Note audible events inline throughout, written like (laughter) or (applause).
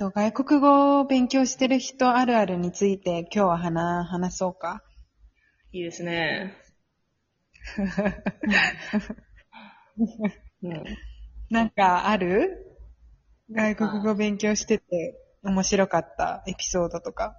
と、外国語を勉強してる人あるあるについて今日は話、話そうか？いいですね。うん。なんかある？外国語勉強してて面白かったエピソードとか？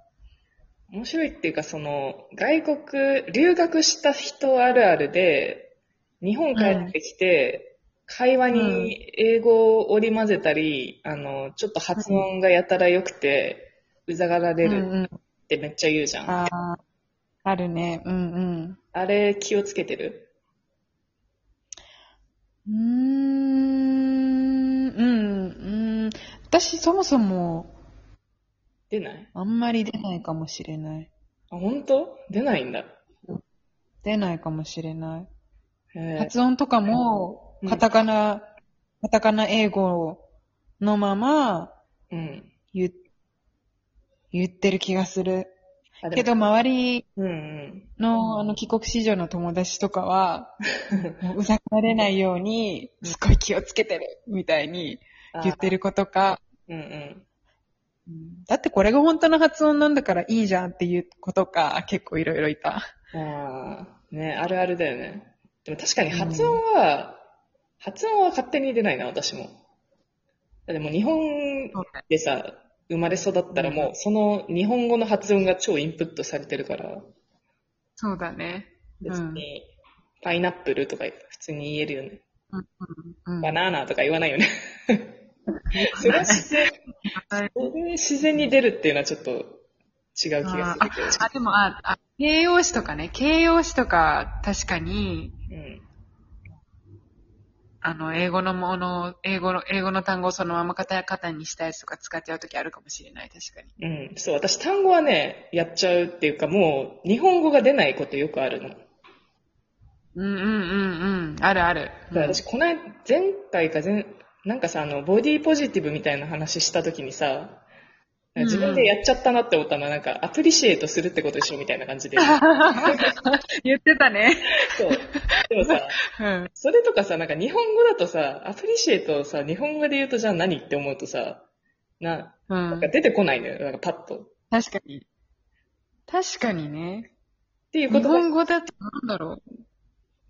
面白いっていうか、その、外国、留学した人あるあるで、日本帰ってきて、会話に英語を織り交ぜたり、あの、ちょっと発音がやたら良くて、うざがられるうんうん。ってめっちゃ言うじゃん。ああ、あるね。うんうん。あれ気をつけてる？うーん、うん、うん。私そもそも出ない？あんまり出ないかもしれない。あ、本当？出ないんだ。出ないかもしれない。発音とかもう、んカタカナ、カタカナ英語のままうん。言っ言ってる気がする。けど、周り。の、あの、帰国子女の友達とかは、も (laughs) ううざくなれないように、すごい気をつけてる、みたいに言ってる子とか、うんうん。うんだってこれが本当の発音なんだからいいじゃんっていう子とか、結構いろいろいた。ああ、ね、あるあるだよね。でも確かに発音は、発音は勝手に出ないな、私も。でも日本でさ、生まれ育ったらもう、その日本語の発音が超インプットされてるから、そうだね。別に、パイナップルとか普通に言えるよね。うんうんバナナとか言わないよね。(laughs) それは自然、自然に出るっていうのはちょっと違う気があするけど。あ、でも、あ、あ形容詞とかね、形容詞とか、確かに、うん。あの、英語のもの、英語の、英語の単語をそのままカタカタにしたやつとか使っちゃうときあるかもしれない、確かに。うん。そう、私単語はね、やっちゃうっていうか、もう、日本語が出ないことよくあるの。うんうんうんうん。あるある。ら私、この間、前回か前、なんかさ、あの、ボディポジティブみたいな話したときにさ、自分でやっちゃったなって思ったのは、なんか、アプリシエイトするってことでしょみたいな感じで。(laughs) 言ってたね。そう。でもさ、(laughs) うん。それとかさ、なんか日本語だとさ、アプリシエイトをさ、日本語で言うとじゃあ何って思うとさ、な、うんなんか。出てこないのよ。なんかパッと。っ確かに。確かにね。日ていうことが、本語だとなんだろ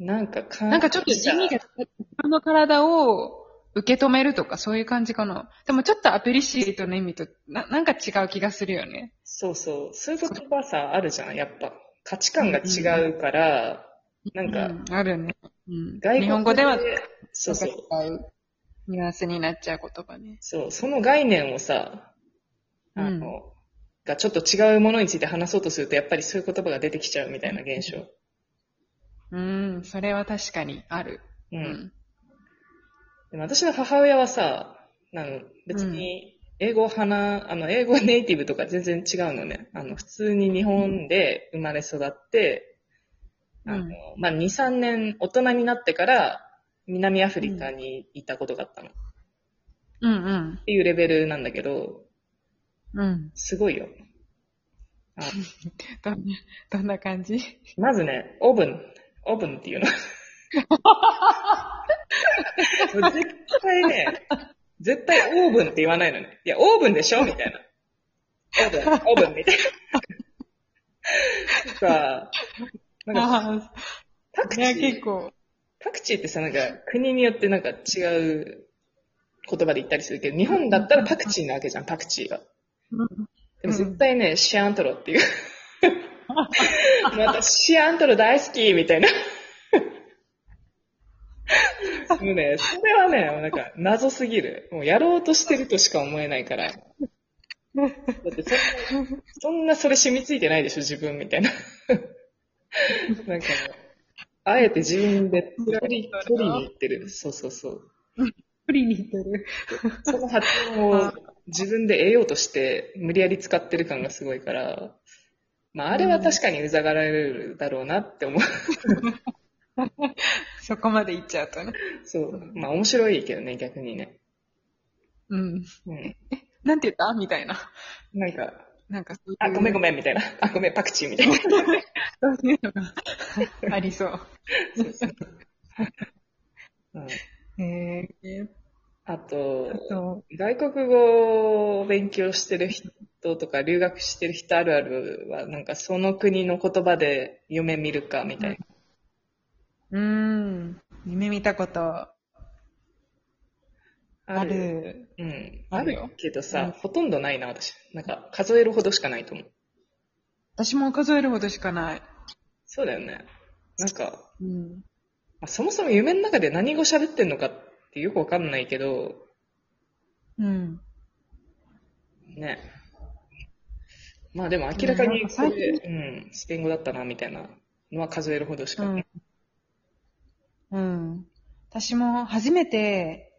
なんかかう。なんかちょっと意味が、自分の体を受け止めるとかそういう感じかな。でもちょっとアプリシエイトの意味とななんか違う気がするよね。そうそう。そういう言葉さ、あるじゃん、やっぱ。価値観が違うから、なんか、うん、あるね。うん。外国日本語では、そうそう。ニュアンスになっちゃう言葉ね。そう、その概念をさ、あの、がちょっと違うものについて話そうとすると、やっぱりそういう言葉が出てきちゃうみたいな現象。うん、それは確かにある。う。うんん。でも私の母親はさ、あの別に英語を話、あの、英語ネイティブとか全然違うのね。あの、普通に日本で生まれ育って、あのうん、まあ、2、3年大人になってから南アフリカにいたことがあったの。っうんうん。ていうレベルなんだけど、うん。すごいよ。あ (laughs) どんな、どんな感じ？まずね、オーブン、オーブンっていうの。(laughs) 絶対ね、絶対オーブンって言わないのね。いや、オーブンでしょみたいな。オーブン、オーブンみたいな。さ、なんか、パクチー結、構。パクチーってさ、なんか、国によってなんか違う言葉で言ったりするけど、日本だったらパクチーなわけじゃん、パクチーが。でも絶対ね、シアントロっていう。(laughs) また、シアントロ大好きみたいな。もうね、それはね、もうなんか、謎すぎる。もうやろうとしてるとしか思えないから。だってそんな、そんなそれ染みついてないでしょ、自分みたいな。なんかあえて自分で取り、取りに行ってる。そうそうそう。プリに似てる。その発音を自分で得ようとして、無理やり使ってる感がすごいから、まあ、あれは確かにうざがられるだろうなって思う。(laughs) そこまで行っちゃうとね。そう。まあ、面白いけどね、逆にね。うん。うん。なんて言った？みたいな。なんか、なんかあ、ごめんごめんみたいな。あ、ごめん、パクチーみたいな。そういうのが (laughs) ありそう。そうそううんへえ。あと、そ外国語を勉強してる人とか留学してる人あるあるは、なんかその国の言葉で夢見るかみたいな。う。うん。夢見たことある。うん。ああるけどさ、うんほとんどないな、私。なんか数えるほどしかないと思う。私も数えるほどしかない。そうだよね。なんか、うん。まあそもそも夢の中で何語喋ってんのかってよくわかんないけど、うん。ね。まあでも明らかにこれ、うん、スペイン語だったな、みたいなのは数えるほどしかない。うん。うん。私も初めて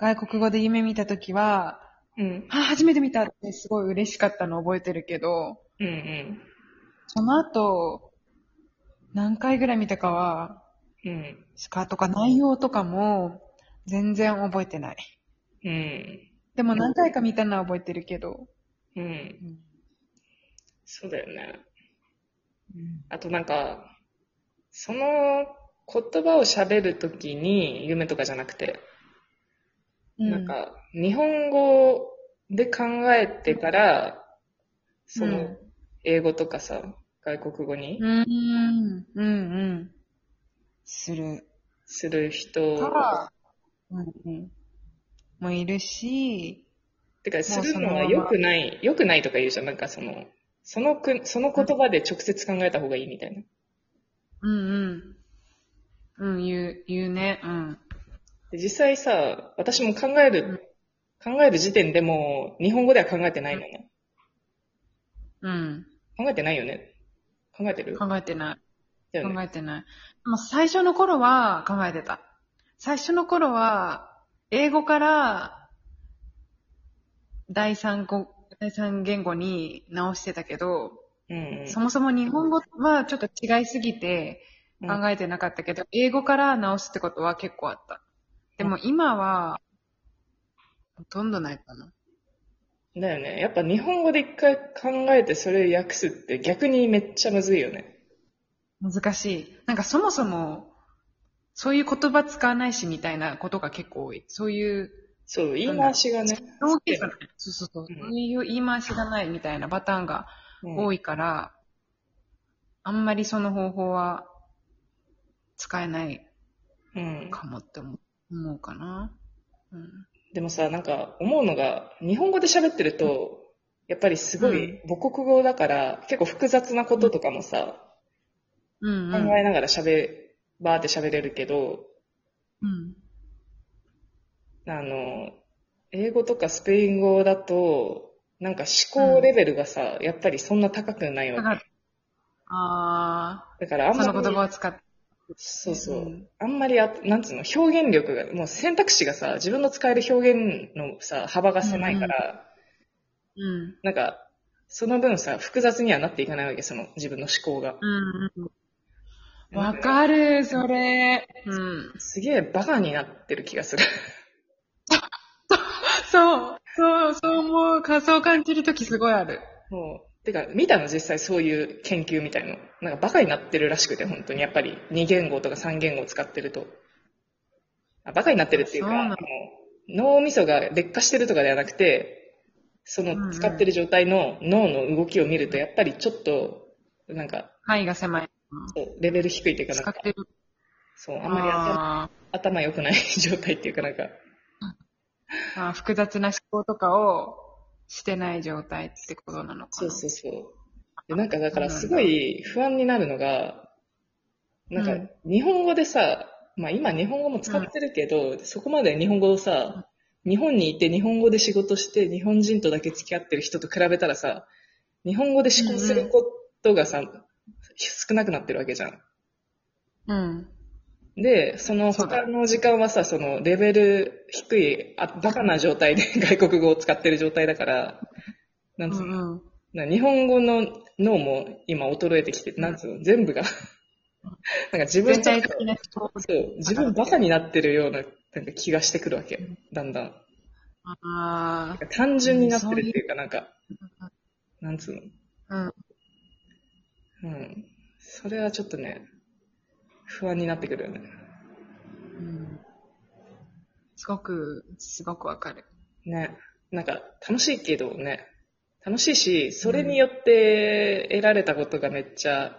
外国語で夢見たときは、うん。あ、初めて見たってすごい嬉しかったの覚えてるけど、うんうん。その後、何回ぐらい見たかは、うん。しかとか内容とかも全然覚えてない。うん。でも何回か見たのは覚えてるけど。うん。うん。そうだよね。うんあとなんか、その言葉を喋るときに、夢とかじゃなくて、なん、か、日本語で考えてから、そのうん、英語とかさ、外国語にうん、うん、うん、うん。する。する人、うん、うん。もいるし、てか、するのは良くない、良くないとか言うじゃん。なんかその、そのく、その言葉で直接考えた方がいいみたいな。うん、うん。うん、言う、言うね。うん。で実際さ、私も考える、考える時点でもう、日本語では考えてないのね。うん。考えてないよね。考えてる？考えてない。ね考えてない。でも最初の頃は考えてた。最初の頃は、英語から第三語、第三言語に直してたけど、うんうん。そもそも日本語はちょっと違いすぎて考えてなかったけど、英語から直すってことは結構あった。でも今は、ほとんどないかな。だよね。やっぱ日本語で一回考えてそれ訳すって逆にめっちゃむずいよね。難しい。なんかそもそも、そういう言葉使わないしみたいなことが結構多い。そういうそう、言い回しがね。表現がない。そうそうそう。うんそういう言い回しがないみたいなパターンが多い。いから、あんまりその方法は使えないうん。かもって思う思うかな。うん。でもさ、なんか思うのが、日本語で喋ってると、やっぱりすごい母国語だから、結構複雑なこととかもさ、うん、考うん。えながら喋、バーって喋れるけど、うん。あの、英語とかスペイン語だと、なんか思考レベルがさ、やっぱりそんな高くないわけ。ああ、だからあんまりその言葉を使って。そうそう。うんあんまりあ、なんつうの、表現力が、もう選択肢がさ、自分の使える表現のさ、幅が狭いから、うん。なんか、その分さ、複雑にはなっていかないわけ、その自分の思考が。うんうん。わかる、それ。うん。すげえバカになってる気がする。そう、そう、そう思う、かそう感じるときすごいある。もう、てか、見たの実際そういう研究みたいの。なんかバカになってるらしくて、本当に。やっぱり2言語とか3言語を使ってると。あバカになってるっていうか、そうなの脳みそが劣化してるとかではなくて、その使ってる状態の脳の動きを見ると、やっぱりちょっと、なんか、範囲が狭い。そうレベル低いっていうか、なんか。そう、あんまり頭良くない状態っていうかなんか、ーあー複雑な思考とかをしてない状態ってことなのかな。そうそうそう。で、なんかだからすごい不安になるのが、なんかうん日本語でさ、まあ今日本語も使ってるけど、そこまで日本語をさ、日本にいて日本語で仕事して日本人とだけ付き合ってる人と比べたらさ、日本語で思考することがさ、少なくなってるわけじゃん。うん。で、その他の時間はさ、そのレベル低い、あバカな状態で (laughs) 外国語を使ってる状態だから、なんつうの、うんうん。な日本語の脳も今衰えてきて、なんつうの、全部が、なんか自分全体的な思考。そう、自分バカになってるようななんか気がしてくるわけ。だんだん。あ単純になってるっていうか、なんか、なんつうの？あ。うん。うん。それはちょっとね、不安になってくるよね。うんすごく、すごくわかる。ね。なんか、楽しいけどね。楽しいし、それによって得られたことがめっちゃ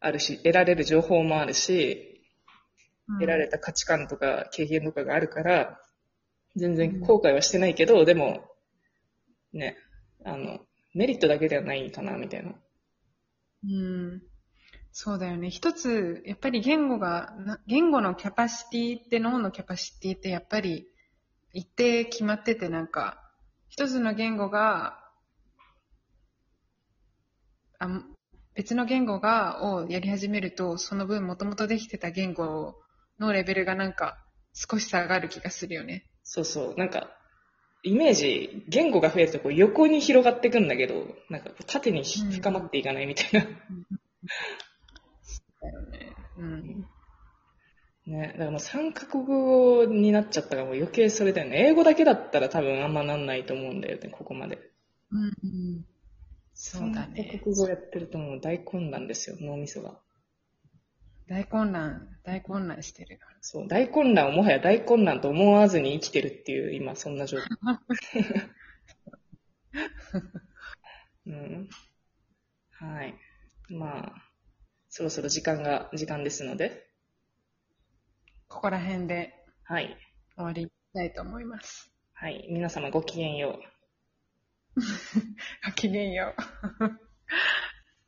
あるし、得られる情報もあるし、得られた価値観とか経験とかがあるから、全然後悔はしてないけど、でも、ね、あの、メリットだけではないかな、みたいな。うん。そうだよね。一つ、やっぱり言語が、な言語のキャパシティって脳のキャパシティってやっぱり一定決まっててなんか、一つの言語が、あ別の言語が、をやり始めると、その分元々できてた言語のレベルがなんか少し下がる気がするよね。そうそう。なんか、イメージ、言語が増えるとこう横に広がっていくんだけど、なんかこう縦に深まっていかないみたいな。だよね。うん。ね。だからもう三カ国語になっちゃったからもう余計それだよね。英語だけだったら多分あんまなんないと思うんだよね、ここまで。うんうん。そうだね三。カ国語やってるともう大混乱ですよ、脳みそが。大混乱、大混乱してる。そう、大混乱をもはや大混乱と思わずに生きてるっていう、今そんな状況。(laughs) うん。はい。まあ、そろそろ時間が、時間ですので、ここら辺ではい。終わりたいと思います。はい。皆様ごきげんよう。(laughs) ごきげんよう。